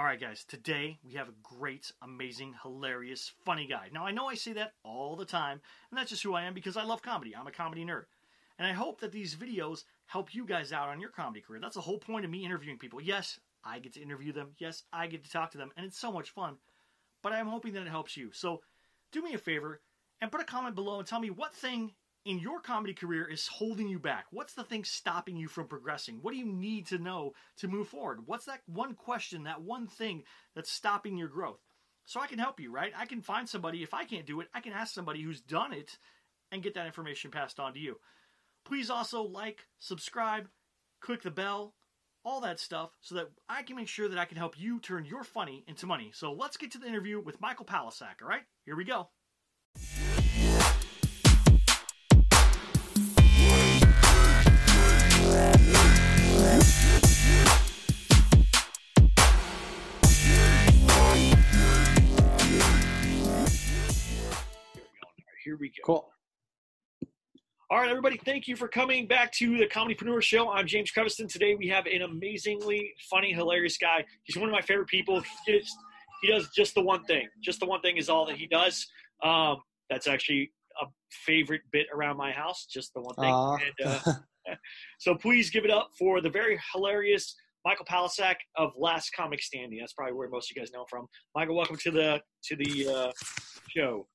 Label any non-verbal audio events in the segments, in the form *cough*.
All right, guys, today we have a great, amazing, hilarious, funny guy. Now, I know I say that all the time, and that's just who I am because I love comedy. I'm a comedy nerd. And I hope that these videos help you guys out on your comedy career. That's the whole point of me interviewing people. Yes, I get to interview them. Yes, I get to talk to them, and it's so much fun. But I'm hoping that it helps you. So do me a favor and put a comment below and tell me what thing in your comedy career is holding you back? What's the thing stopping you from progressing? What do you need to know to move forward? What's that one question, that one thing that's stopping your growth? So I can help you, right? I can find somebody, if I can't do it, I can ask somebody who's done it and get that information passed on to you. Please also like, subscribe, click the bell, all that stuff so that I can make sure that I can help you turn your funny into money. So let's get to the interview with Michael Palascak, all right? Here we go. All right, everybody, thank you for coming back to the Comedypreneur Show. I'm James Creviston. Today we have an amazingly funny, hilarious guy. He's one of my favorite people. He, just, he does just the one thing. Just the one thing is all that he does. Um, that's actually a favorite bit around my house. Just the one thing. And, uh, *laughs* so please give it up for the very hilarious Michael Palascak of Last Comic Standing. That's probably where most of you guys know him from. Michael, welcome to the to the uh, show.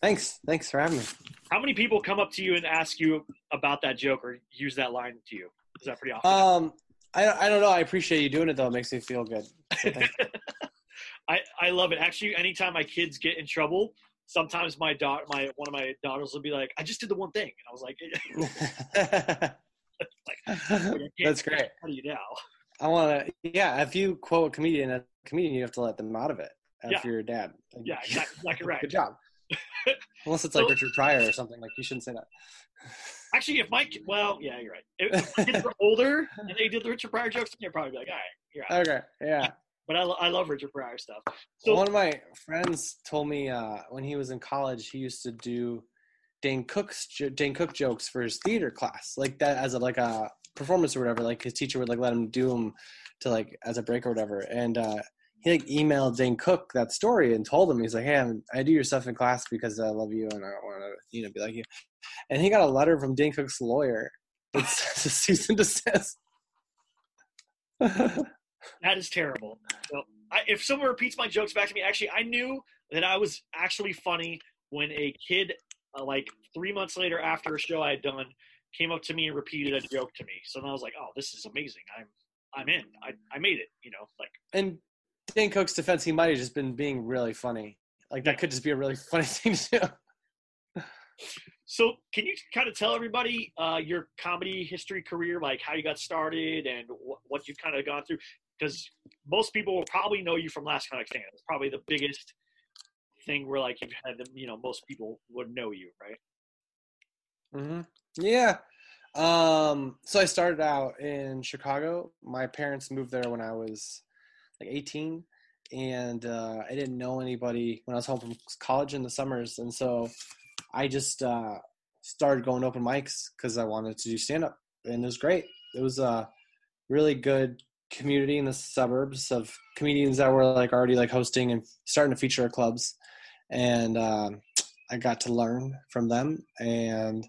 Thanks. Thanks for having me. How many people come up to you and ask you about that joke or use that line to you? Is that pretty often? Um, I, I don't know. I appreciate you doing it though. It makes me feel good. So *laughs* I, I love it. Actually, anytime my kids get in trouble, sometimes my daughter, my one of my daughters will be like, "I just did the one thing," and I was like, *laughs* like *laughs* That's great. How do you now? I want to. Yeah, if you quote a comedian, a comedian, you have to let them out of it. If Yeah. you're your dad. Yeah, exactly, exactly right. Good job. *laughs* Unless it's like So- Richard Pryor or something. Like you shouldn't say that. *laughs* Actually, if my well, yeah, you're right. If kids were older and they did the Richard Pryor jokes, they'd probably be like, "All right, you're out." Okay. Yeah. *laughs* But I, I love Richard Pryor stuff. So One of my friends told me uh, when he was in college, he used to do Dane Cook's Dane Cook jokes for his theater class, like that as a like a performance or whatever. Like his teacher would like let him do them to like as a break or whatever. And uh, he like emailed Dane Cook that story and told him he's like, "Hey, I'm, I do your stuff in class because I love you and I don't want to you know be like you." And he got a letter from Dane Cook's lawyer that says *laughs* a cease and desist. *laughs* That is terrible. So, I, if someone repeats my jokes back to me, actually, I knew that I was actually funny when a kid, uh, like three months later after a show I had done, came up to me and repeated a joke to me. So then I was like, "Oh, this is amazing! I'm, I'm in. I, I made it." You know, like in Dane Cook's defense, he might have just been being really funny. Like that could just be a really *laughs* funny thing to do. So, can you kind of tell everybody uh, your comedy history career, like how you got started and wh- what you've kind of gone through? Because most people will probably know you from Last Comic Stand. It's probably the biggest thing where like you've had, you know, most people would know you, right? hmm Yeah. Um, so I started out in Chicago. My parents moved there when I was like 18, and uh, I didn't know anybody when I was home from college in the summers, and so I just uh, started going open mics because I wanted to do stand up, and it was great. It was a really good community in the suburbs of comedians that were like already like hosting and starting to feature at clubs, and um, I got to learn from them and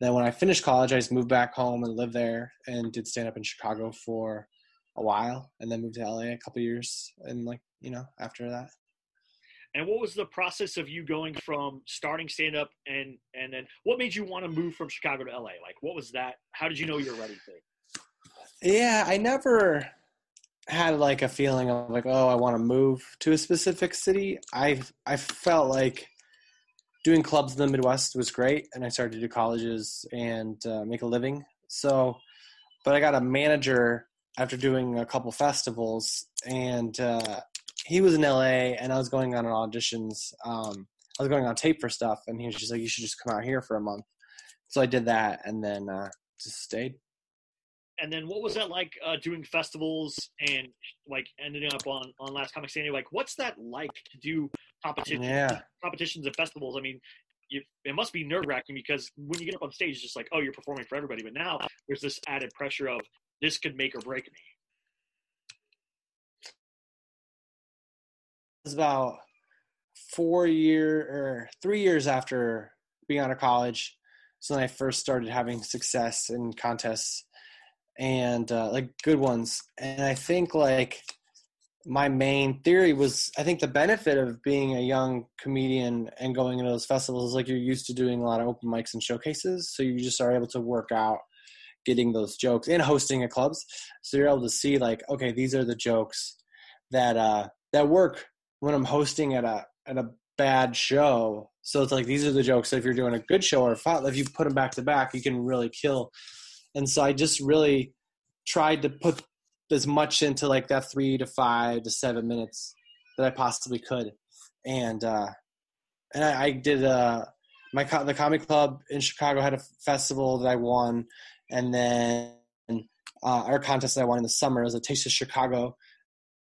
then when I finished college, I just moved back home and lived there and did stand up in Chicago for a while, and then moved to LA a couple years, and like you know after that. And what was the process of you going from starting stand up and and then what made you want to move from Chicago to LA? Like, what was that? How did you know you were ready to? Yeah, I never had like a feeling of like oh I want to move to a specific city. I I felt like doing clubs in the Midwest was great, and I started to do colleges and uh, make a living. So, but I got a manager after doing a couple festivals, and uh, he was in LA, and I was going on auditions. Um, I was going on tape for stuff, and he was just like, "You should just come out here for a month." So I did that, and then uh, just stayed. and then what was that like uh, doing festivals and like ending up on on Last Comic Standing? Like, what's that like to do competition Yeah. competitions and festivals? I mean, you, it must be nerve wracking because when you get up on stage, it's just like, oh, you're performing for everybody. But now there's this added pressure of this could make or break me. was about four year or three years after being out of college. So then I first started having success in contests and uh, like good ones. And I think like my main theory was I think the benefit of being a young comedian and going into those festivals is like you're used to doing a lot of open mics and showcases. So you just are able to work out getting those jokes and hosting at clubs. So you're able to see like, okay, these are the jokes that uh that work when I'm hosting at a at a bad show. So it's like these are the jokes that if you're doing a good show or a if you put them back to back, you can really kill. And so I just really tried to put as much into like that three to five to seven minutes that I possibly could. And uh, and I, I did uh, my the comedy club in Chicago had a festival that I won, and then uh, our contest that I won in the summer was a Taste of Chicago.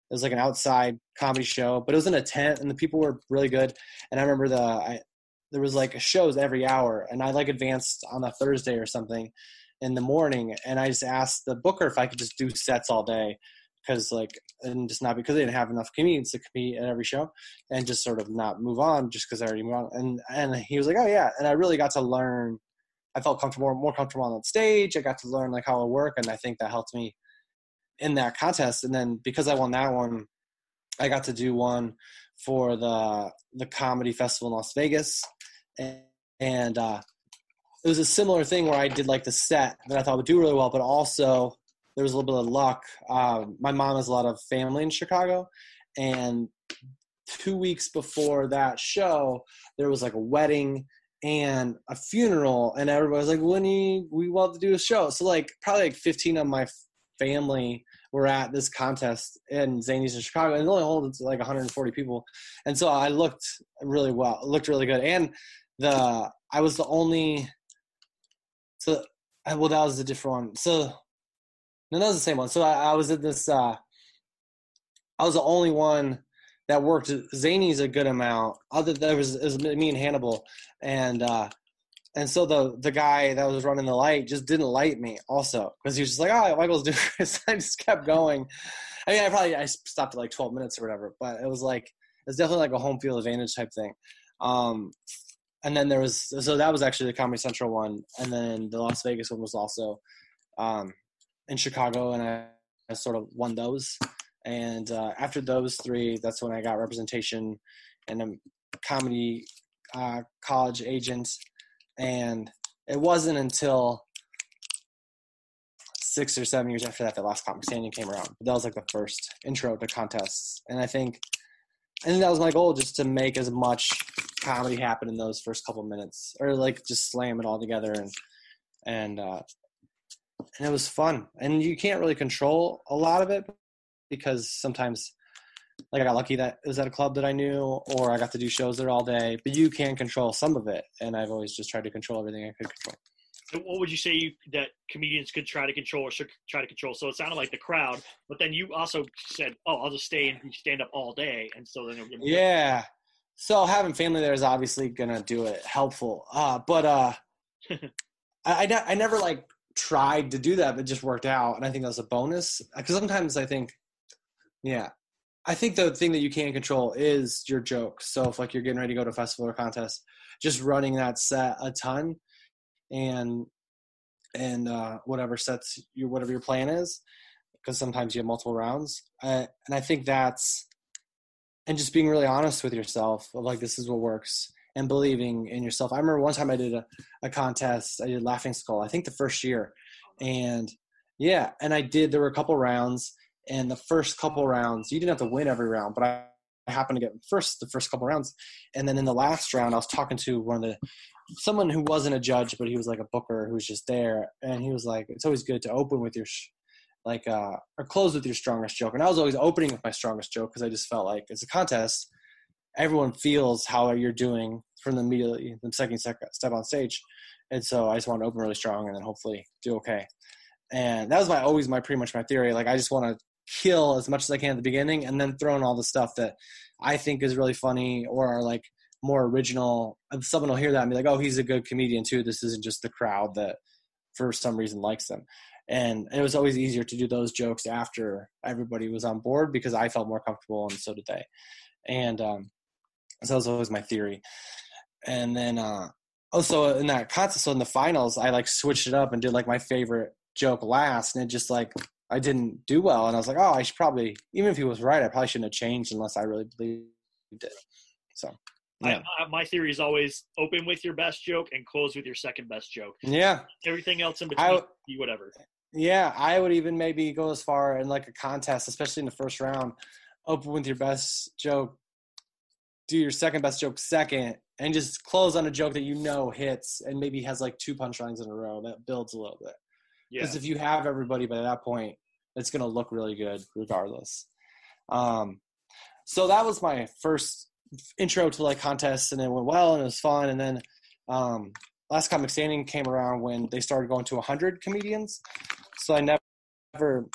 It was like an outside comedy show, but it was in a tent, and the people were really good. And I remember the I, there was like shows every hour, and I like advanced on a Thursday or something in the morning, and I just asked the booker if I could just do sets all day because like and just not because they didn't have enough comedians to compete at every show and just sort of not move on just because I already moved on and and he was like oh yeah and I really got to learn I felt comfortable, more comfortable on stage. I got to learn like how it work, and I think that helped me in that contest. And then because I won that one, I got to do one for the the comedy festival in Las Vegas, and, and uh, it was a similar thing where I did like the set that I thought would do really well, but also there was a little bit of luck. Um, my mom has a lot of family in Chicago, and two weeks before that show, there was like a wedding and a funeral and everybody was like when you we want to do a show. So like probably like 15 of my family were at this contest in zanies in chicago and it only holds like 140 people. And so i looked really well looked really good and the i was the only so well that was a different one. So no that was the same one. So i, I was at this uh i was the only one that worked. Zany's a good amount. Other there was, it was me and Hannibal, and uh, and so the the guy that was running the light just didn't light me also because he was just like, oh, Michael's doing *laughs* this. I just kept going. I mean, I probably I stopped at like 12 minutes or whatever, but it was like it's definitely like a home field advantage type thing. Um, and then there was so that was actually the Comedy Central one, and then the Las Vegas one was also um, in Chicago, and I, I sort of won those. And uh, after those three, that's when I got representation and a comedy uh, college agent. And it wasn't until six or seven years after that that Last Comic Standing came around. That was like the first intro to contests. And I think, think that was my goal, just to make as much comedy happen in those first couple minutes, or like just slam it all together and and uh, and it was fun. And you can't really control a lot of it, because sometimes like I got lucky that it was at a club that I knew, or I got to do shows there all day. But you can control some of it, and I've always just tried to control everything I could control. what would you say you, that comedians could try to control or should try to control? So it sounded like the crowd, but then you also said, "Oh, I'll just stay and stand up all day," and so then yeah. So having family there is obviously gonna do it helpful, uh, but uh, *laughs* I, I, I never like tried to do that, but just worked out, and I think that's a bonus because sometimes I think yeah. I think the thing that you can't control is your joke. So if like you're getting ready to go to a festival or contest, just running that set a ton and and uh, whatever sets your whatever your plan is, because sometimes you have multiple rounds. Uh, and I think that's and just being really honest with yourself of like this is what works and believing in yourself. I remember one time I did a, a contest. I did Laughing Skull. I think the first year, and yeah, and I did. There were a couple rounds and the first couple rounds, you didn't have to win every round, but I, happened to get first the first couple rounds. And then in the last round, I was talking to one of the someone who wasn't a judge, but he was like a booker who was just there, and he was like, "It's always good to open with your." Sh- like uh or close with your strongest joke. And i was always opening with my strongest joke because i just felt like it's a contest. Everyone feels how you're doing from the immediately the second step on stage. And so i just want to open really strong and then hopefully do okay. And that was my always my pretty much my theory. Like i just want to kill as much as I can at the beginning and then throw in all the stuff that I think is really funny or are like more original. Someone will hear that and be like, oh, he's a good comedian too. This isn't just the crowd that for some reason likes them. And it was always easier to do those jokes after everybody was on board because I felt more comfortable and so did they. and um, so that was always my theory. And then uh, also in that contest, so in the finals, I like switched it up and did like my favorite joke last, and it just like I didn't do well, and I was like, oh, I should probably even if he was right, I probably shouldn't have changed unless I really believed it. So. Yeah. I, my theory is always open with your best joke and close with your second best joke. Yeah. Everything else in between, I, whatever. Yeah, I would even maybe go as far in like a contest, especially in the first round, open with your best joke, do your second best joke second, and just close on a joke that you know hits and maybe has like two punchlines in a row. That builds a little bit. Because yeah. if you have everybody by that point, it's going to look really good regardless. Um, so that was my first intro to like contests, and it went well and it was fun. And then um, last comic standing came around when they started going to 100 comedians. So I never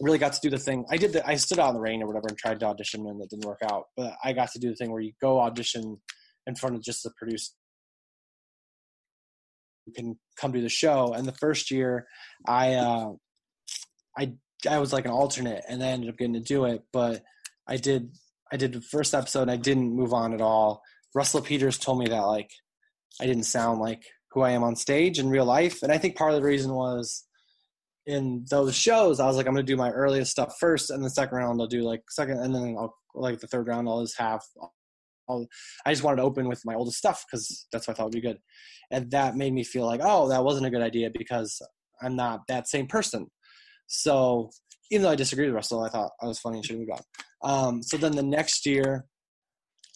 really got to do the thing. I did the, I stood out in the rain or whatever and tried to audition and it didn't work out. But I got to do the thing where you go audition in front of just the producer. Can come to the show. And the first year, I uh, I I was like an alternate, and I ended up getting to do it. But I did I did the first episode, and I didn't move on at all. Russell Peters told me that like I didn't sound like who I am on stage in real life, and I think part of the reason was in those shows, I was like, I'm gonna do my earliest stuff first, and the second round I'll do like second, and then I'll like the third round I'll just have. I'll, I just wanted to open with my oldest stuff because that's what I thought would be good, and that made me feel like, oh, that wasn't a good idea because I'm not that same person. So even though I disagreed with Russell, I thought I was funny and should moved on. Um, so then the next year,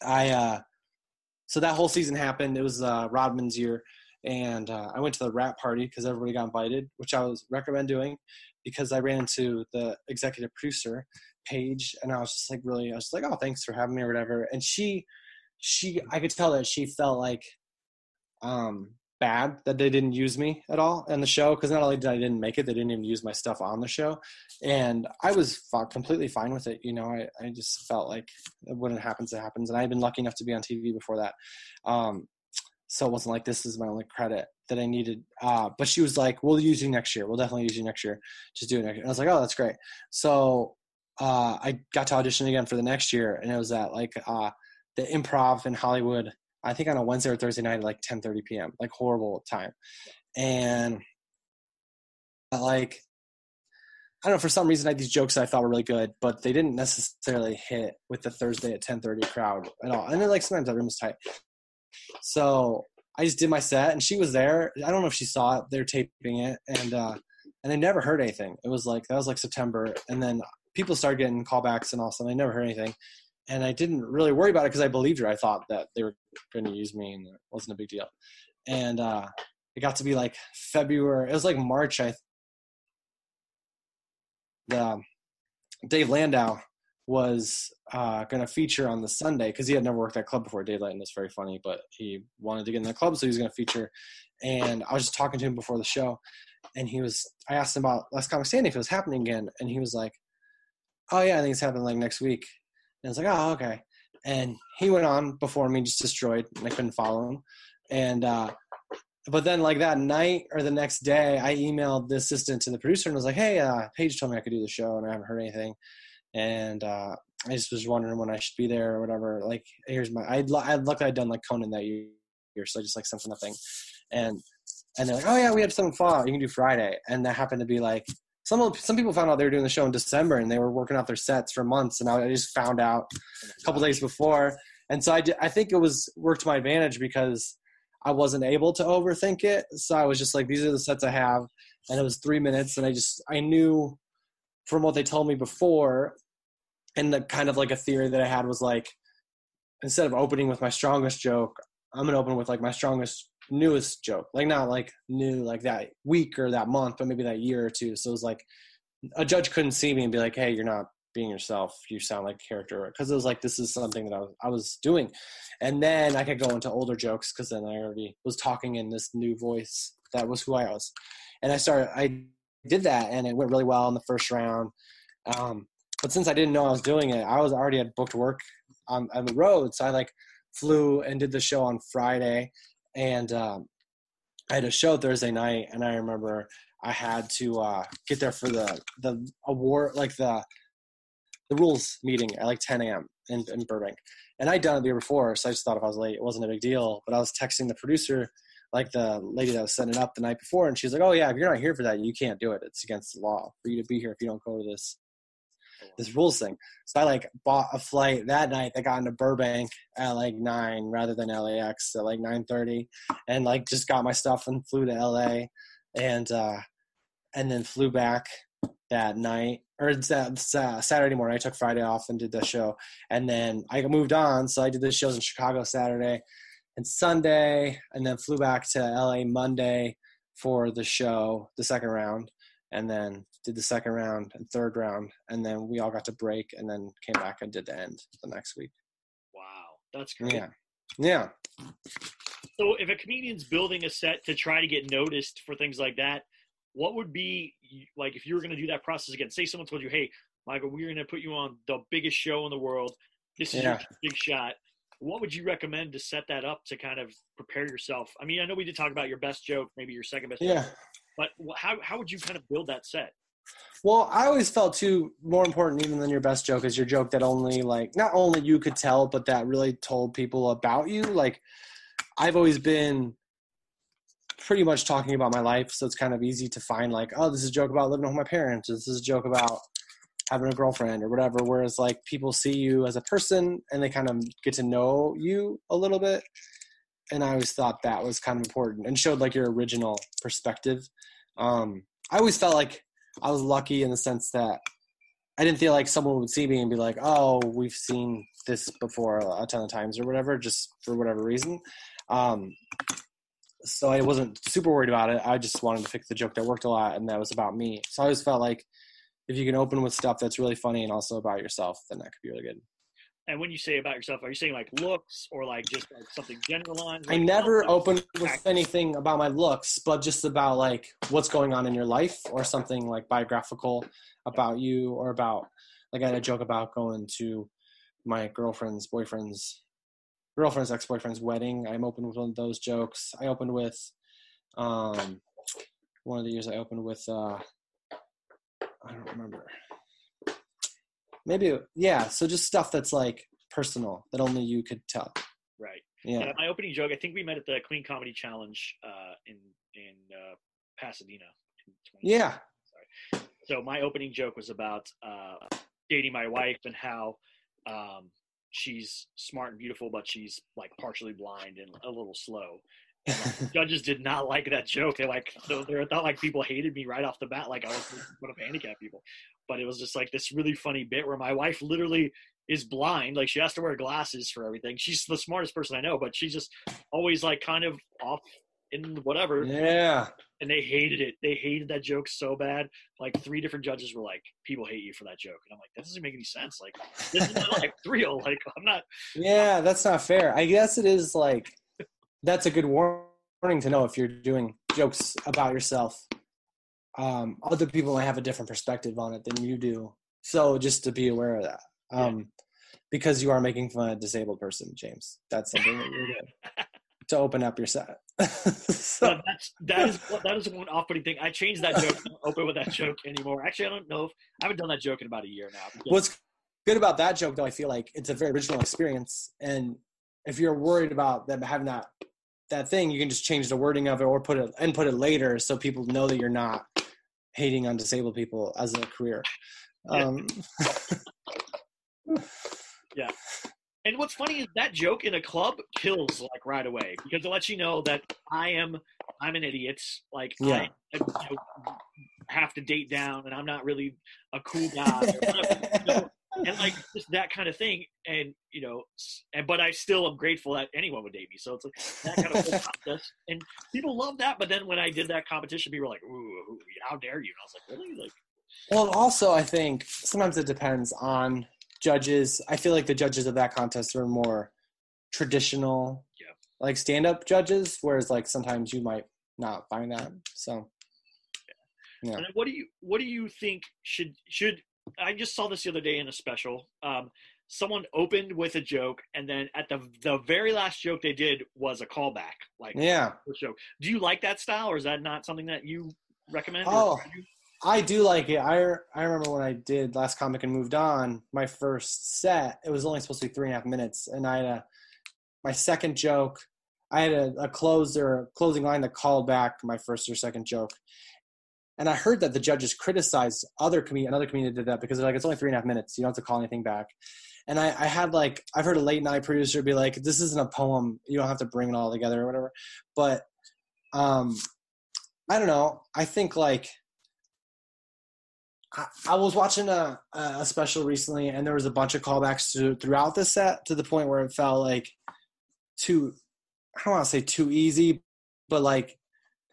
I uh, so that whole season happened. It was uh, Rod Man's year, and uh, I went to the wrap party because everybody got invited, which I was recommend doing because I ran into the executive producer Paige, and I was just like really, I was like, oh, thanks for having me or whatever. And she, she, I could tell that she felt like um, bad that they didn't use me at all in the show because not only did I didn't make it, they didn't even use my stuff on the show, and I was completely fine with it. You know, I, I just felt like when it happens, it happens, and I've been lucky enough to be on TV before that. Um, so it wasn't like this is my only credit that I needed. Uh, but she was like, "We'll use you next year. We'll definitely use you next year. Just do it next year." And I was like, "Oh, that's great." So uh, I got to audition again for the next year, and it was at like uh, the Improv in Hollywood. I think on a Wednesday or Thursday night at like 10:30 p.m. Like horrible time, and like I don't know for some reason I had these jokes I thought were really good, but they didn't necessarily hit with the Thursday at 10:30 crowd at all. And then like sometimes that room was tight. So I just did my set, and she was there. I don't know if she saw it. They're taping it, and uh, and they never heard anything. It was like that was like September, and then people started getting callbacks, and all of a sudden I never heard anything. And I didn't really worry about it because I believed her. I thought that they were going to use me, and it wasn't a big deal. And uh, it got to be like February. It was like March. I the um, Dave Landau was uh, going to feature on the Sunday because he had never worked that club before. Daylight, and it's very funny, but he wanted to get in the club, so he was going to feature. And I was just talking to him before the show, and he was. I asked him about Last Comic Standing if it was happening again, and he was like, "Oh yeah, I think it's happening like next week." And I was like, "Oh okay." And he went on before me, just destroyed, and I couldn't follow him. And uh, but then like that night or the next day, I emailed the assistant to the producer and was like, "Hey, uh, Paige told me I could do the show, and I haven't heard anything." and uh, I just was wondering when I should be there or whatever. Like, here's my I'd I'd luckily I'd done like Conan that year, so I just like sent them thing, and and they're like, oh yeah, we had something fall. You can do Friday, and that happened to be like some some people found out they were doing the show in December and they were working out their sets for months, and I just found out a couple days before, and so I did, I think it was worked to my advantage because I wasn't able to overthink it, so I was just like, these are the sets I have, and it was three minutes, and I just I knew from what they told me before, and the kind of like a theory that I had was like, instead of opening with my strongest joke, I'm gonna open with like my strongest newest joke, like not like new like that week or that month, but maybe that year or two. So it was like a judge couldn't see me and be like, "Hey, you're not being yourself. You sound like a character." Because it was like this is something that I was I was doing, and then I could go into older jokes because then I already was talking in this new voice that was who I was, and I started I did that and it went really well in the first round. Um, but since I didn't know I was doing it, I was already had booked work on, on the road. So I like flew and did the show on Friday and um, I had a show Thursday night and I remember I had to uh, get there for the, the award, like the, the rules meeting at like 10 a.m. in, in Burbank, and I'd done it the year before, so I just thought if I was late, it wasn't a big deal. But I was texting the producer, like the lady that was setting it up the night before, and she's like, "Oh yeah, if you're not here for that, you can't do it. It's against the law for you to be here if you don't go to this this rules thing." So I like bought a flight that night that got into Burbank at like nine rather than LAX at like nine thirty, and like just got my stuff and flew to LA, and uh, and then flew back that night or that Saturday morning. I took Friday off and did the show, and then I moved on. So I did the shows in Chicago Saturday and Sunday, and then flew back to LA Monday for the show, the second round, and then did the second round and third round, and then we all got to break, and then came back and did the end the next week. Wow, that's great. Yeah, yeah. So if a comedian's building a set to try to get noticed for things like that, what would be like if you were going to do that process again? Say someone told you, "Hey, Michael, we're going to put you on the biggest show in the world. This is yeah. your big shot." What would you recommend to set that up to kind of prepare yourself? I mean, I know we did talk about your best joke, maybe your second best. Yeah. Joke, but how how would you kind of build that set? Well, I always felt too more important even than your best joke is your joke that only like not only you could tell, but that really told people about you. Like I've always been pretty much talking about my life, so it's kind of easy to find like, oh, this is a joke about living with my parents. This is a joke about having a girlfriend or whatever. Whereas like people see you as a person and they kind of get to know you a little bit. And I always thought that was kind of important and showed like your original perspective. Um, I always felt like I was lucky in the sense that I didn't feel like someone would see me and be like, "Oh, we've seen this before a ton of times" or whatever, just for whatever reason. Um, so I wasn't super worried about it. I just wanted to pick the joke that worked a lot, and that was about me. So I always felt like if you can open with stuff that's really funny and also about yourself, then that could be really good. And when you say about yourself, are you saying like looks or like just like something generalized? Like, I never open with anything about my looks, but just about like what's going on in your life or something like biographical about you or about like I had a joke about going to my girlfriend's boyfriend's girlfriend's ex-boyfriend's wedding. I'm open with one of those jokes. I opened with um, one of the years I opened with uh, I don't remember. Maybe yeah. So just stuff that's like personal that only you could tell. Right. Yeah. And my opening joke. I think we met at the Queen Comedy Challenge uh, in in uh, Pasadena. In yeah. Sorry. So my opening joke was about uh, dating my wife and how um, she's smart and beautiful, but she's like partially blind and a little slow. Like, *laughs* judges did not like that joke. They like they thought like people hated me right off the bat, like I was one of handicap people. But it was just like this really funny bit where my wife literally is blind, like she has to wear glasses for everything. She's the smartest person I know, but she's just always like kind of off in whatever. Yeah. And they hated it. They hated that joke so bad. Like three different judges were like, "People hate you for that joke," and I'm like, "That doesn't make any sense. Like, this is my life, *laughs* real. Like, I'm not." Yeah, that's not fair. I guess it is like that's a good warning to know if you're doing jokes about yourself. Um, other people might have a different perspective on it than you do. So just to be aware of that. Um, yeah. Because you are making fun of a disabled person, James. That's something that you're doing. *laughs* to open up your set. *laughs* so that's that is that is one off-putting thing. I changed that joke. don't open with that joke anymore. Actually, I don't know if I haven't done that joke in about a year now. What's good about that joke, though, I feel like it's a very original experience, and if you're worried about them having that that thing, you can just change the wording of it or put it and put it later, so people know that you're not hating on disabled people as a career. Yeah. Um, *laughs* yeah. And what's funny is that joke in a club kills like right away because it lets you know that I am I'm an idiot. Like yeah. I, I have to date down, and I'm not really a cool guy. *laughs* and like just that kind of thing, and you know, and but I still am grateful that anyone would date me. So it's like that kind of *laughs* contest, and people love that. But then when I did that competition, people were like, "Ooh, how dare you?" And I was like, "Really?" Like, well, also I think sometimes it depends on judges. I feel like the judges of that contest were more traditional, yeah. like stand-up judges, whereas like sometimes you might not find that. So, yeah. And what do you what do you think should should I just saw this the other day in a special. Um, someone opened with a joke, and then at the the very last joke they did was a callback. Like yeah, joke. Do you like that style, or is that not something that you recommend? Oh, I do like it. I I remember when I did last comic and moved on. My first set, it was only supposed to be three and a half minutes, and I had a my second joke. I had a, a closer closing line that called back my first or second joke, and I heard that the judges criticized other comedian another comedian did that because they're like it's only three and a half minutes. You don't have to call anything back. And I, I had like I've heard a late night producer be like, "This isn't a poem. You don't have to bring it all together or whatever." But um, I don't know. I think like I, I was watching a, a special recently, and there was a bunch of callbacks to, throughout the set to the point where it felt like too. I don't want to say too easy, but like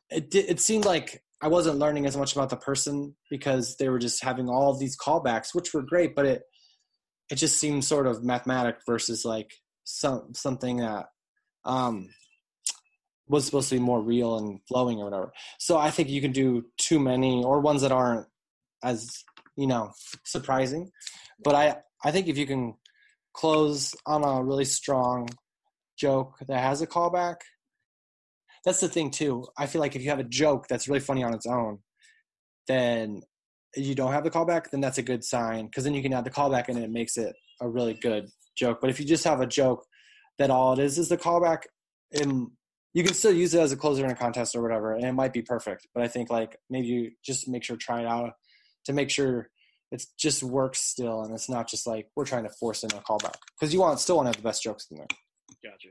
it it seemed like I wasn't learning as much about the person because they were just having all of these callbacks, which were great, but it it just seemed sort of mathematic versus like some something that um was supposed to be more real and flowing or whatever. So I think you can do too many or ones that aren't as you know surprising. But I I think if you can close on a really strong joke that has a callback, that's the thing too. I feel like if you have a joke that's really funny on its own, then you don't have the callback, then that's a good sign because then you can add the callback and it makes it a really good joke. But if you just have a joke that all it is is the callback, and you can still use it as a closer in a contest or whatever, and it might be perfect. But I think like maybe you just make sure try it out to make sure it just works still, and it's not just like we're trying to force in a callback because you want still want to have the best jokes in there. Gotcha.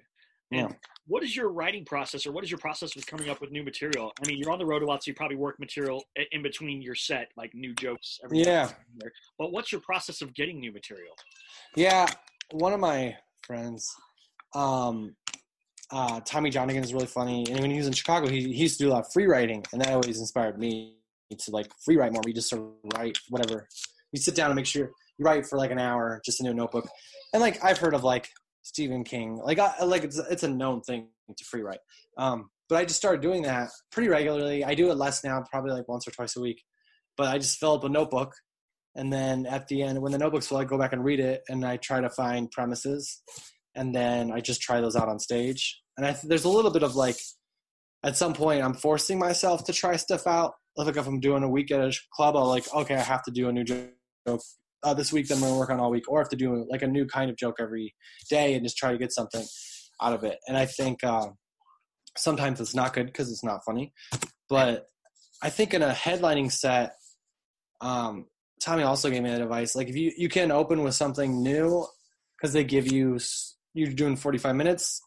Yeah. what is your writing process, or what is your process with coming up with new material? I mean, you're on the road a lot, so you probably work material in between your set, like new jokes. Everything. Yeah. But what's your process of getting new material? Yeah, one of my friends, um, uh, Tommy Johnagin is really funny, and when he was in Chicago, he, he used to do a lot of free writing, and that always inspired me to like free write more. We just sort of write whatever. You sit down and make sure you write for like an hour just into a notebook, and like I've heard of like Stephen King. Like I like it's it's a known thing to free write. Um, but I just started doing that pretty regularly. I do it less now, probably like once or twice a week. But I just fill up a notebook, and then at the end, when the notebook's full, I go back and read it, and I try to find premises, and then I just try those out on stage. And I there's a little bit of like, at some point, I'm forcing myself to try stuff out. Like if I'm doing a week at a club, I'll like, okay, I have to do a new joke uh, this week I'm going to work on all week, or have to do like a new kind of joke every day and just try to get something out of it. And I think uh, sometimes it's not good because it's not funny, but I think in a headlining set, um, Tommy also gave me that advice. Like if you you can open with something new because they give you you're doing 45 minutes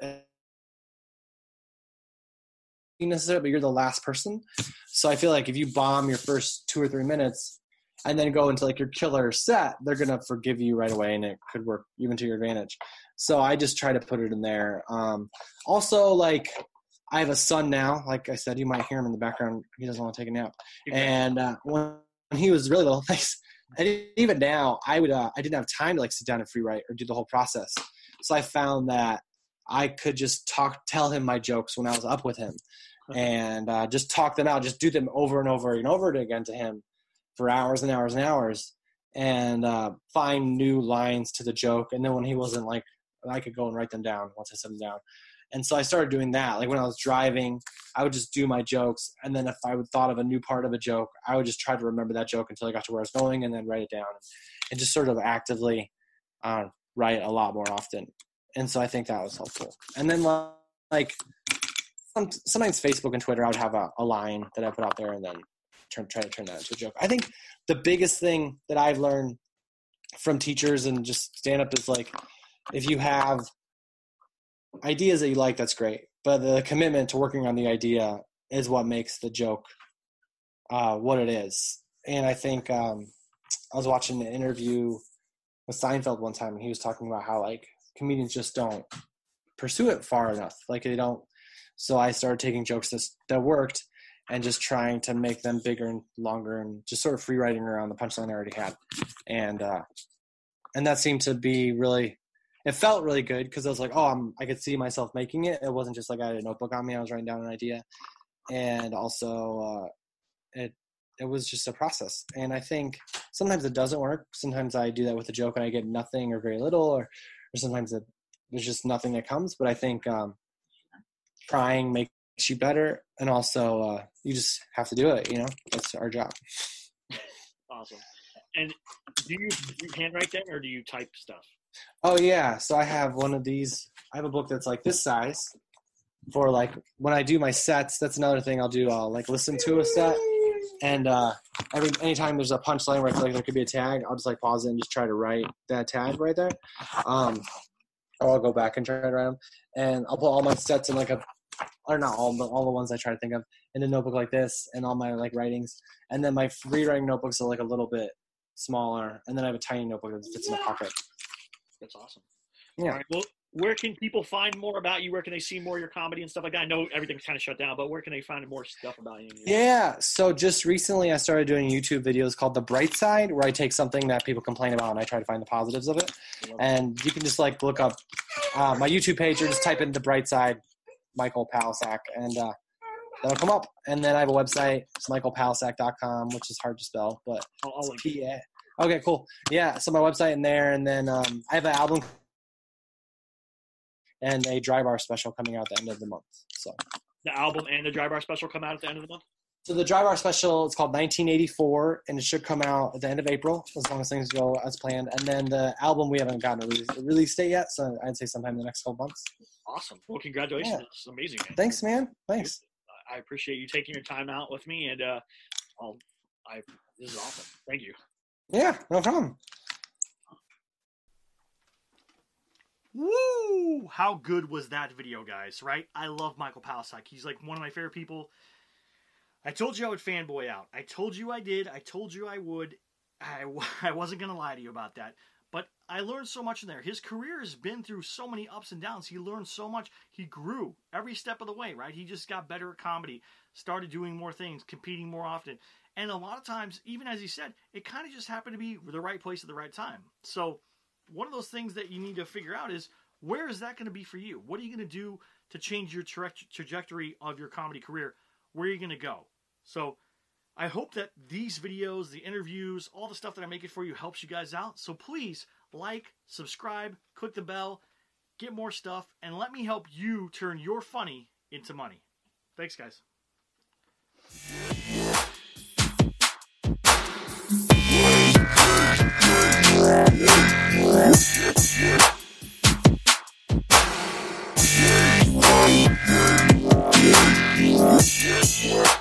necessarily, but you're the last person. So I feel like if you bomb your first two or three minutes, and then go into like your killer set, they're gonna forgive you right away, and it could work even to your advantage. So I just try to put it in there. Um, also, like I have a son now. Like I said, you might hear him in the background. He doesn't want to take a nap. And uh, when he was really little, *laughs* and even now, I would uh, I didn't have time to like sit down and free write or do the whole process. So I found that I could just talk, tell him my jokes when I was up with him, and uh, just talk them out, just do them over and over and over again to him for hours and hours and hours and uh, find new lines to the joke. And then when he wasn't like, I could go and write them down once I set them down. And so I started doing that. Like when I was driving, I would just do my jokes. And then if I would thought of a new part of a joke, I would just try to remember that joke until I got to where I was going and then write it down and just sort of actively uh, write a lot more often. And so I think that was helpful. And then like sometimes Facebook and Twitter, I would have a, a line that I put out there and then turn, try to turn that into a joke. I think the biggest thing that I've learned from teachers and just stand up is like if you have ideas that you like, that's great. But the commitment to working on the idea is what makes the joke uh, what it is. And I think um, I was watching an interview with Seinfeld one time, and he was talking about how like comedians just don't pursue it far enough. Like they don't. So I started taking jokes that that worked and just trying to make them bigger and longer and just sort of free writing around the punchline I already had. And uh, and that seemed to be really it felt really good because I was like, oh, I'm, I could see myself making it. It wasn't just like I had a notebook on me; I was writing down an idea, and also uh, it it was just a process. And I think sometimes it doesn't work. Sometimes I do that with a joke and I get nothing or very little, or or sometimes it, there's just nothing that comes. But I think um, trying make you better and also uh, you just have to do it you know that's our job awesome. And do you, do you handwrite then, or do you type stuff? Oh yeah, so I have one of these. I have a book that's like this size for like when I do my sets. That's another thing I'll do. I'll like listen to a set, and uh, every anytime there's a punchline where I feel like there could be a tag, I'll just like pause it and just try to write that tag right there. Um, or I'll go back and try to write them, and I'll put all my sets in like a, or not all, but all the ones I try to think of in a notebook like this, and all my like writings, and then my free writing notebooks are like a little bit smaller, and then I have a tiny notebook that fits in a pocket. That's awesome. Yeah. Right. Well, where can people find more about you? Where can they see more of your comedy and stuff like that? I know everything's kind of shut down, but where can they find more stuff about you? Yeah. So just recently, I started doing YouTube videos called The Bright Side, where I take something that people complain about and I try to find the positives of it. And you can just like look up uh, my YouTube page or just type in The Bright Side, Michael Palascak, and uh, that'll come up. And then I have a website, it's michaelpalascak.com, which is hard to spell, but I'll, I'll link. P A. Okay, cool. Yeah, so my website in there, and then um, I have an album and a dry bar special coming out at the end of the month. So, The album and the dry bar special come out at the end of the month. So the dry bar special it's called 1984, and it should come out at the end of April as long as things go as planned. And then the album we haven't gotten a release, a release date yet, so I'd say sometime in the next couple months. Awesome. Well, congratulations. Yeah. It's amazing. Man. Thanks, man. Thanks. I appreciate you taking your time out with me, and uh, I'll, I this is awesome. Thank you. Yeah, no problem. Woo! How good was that video, guys? Right? I love Michael Palascak. He's like one of my favorite people. I told you I would fanboy out. I told you I did. I told you I would. I, *laughs* I wasn't going to lie to you about that. But I learned so much in there. His career has been through so many ups and downs. He learned so much. He grew every step of the way, right? He just got better at comedy, started doing more things, competing more often. And a lot of times, even as he said, it kind of just happened to be the right place at the right time. So, one of those things that you need to figure out is where is that going to be for you? What are you going to do to change your tra- trajectory of your comedy career? Where are you going to go? So, I hope that these videos, the interviews, all the stuff that I'm making for you helps you guys out. So please like, subscribe, click the bell, get more stuff, and let me help you turn your funny into money. Thanks, guys. Peace.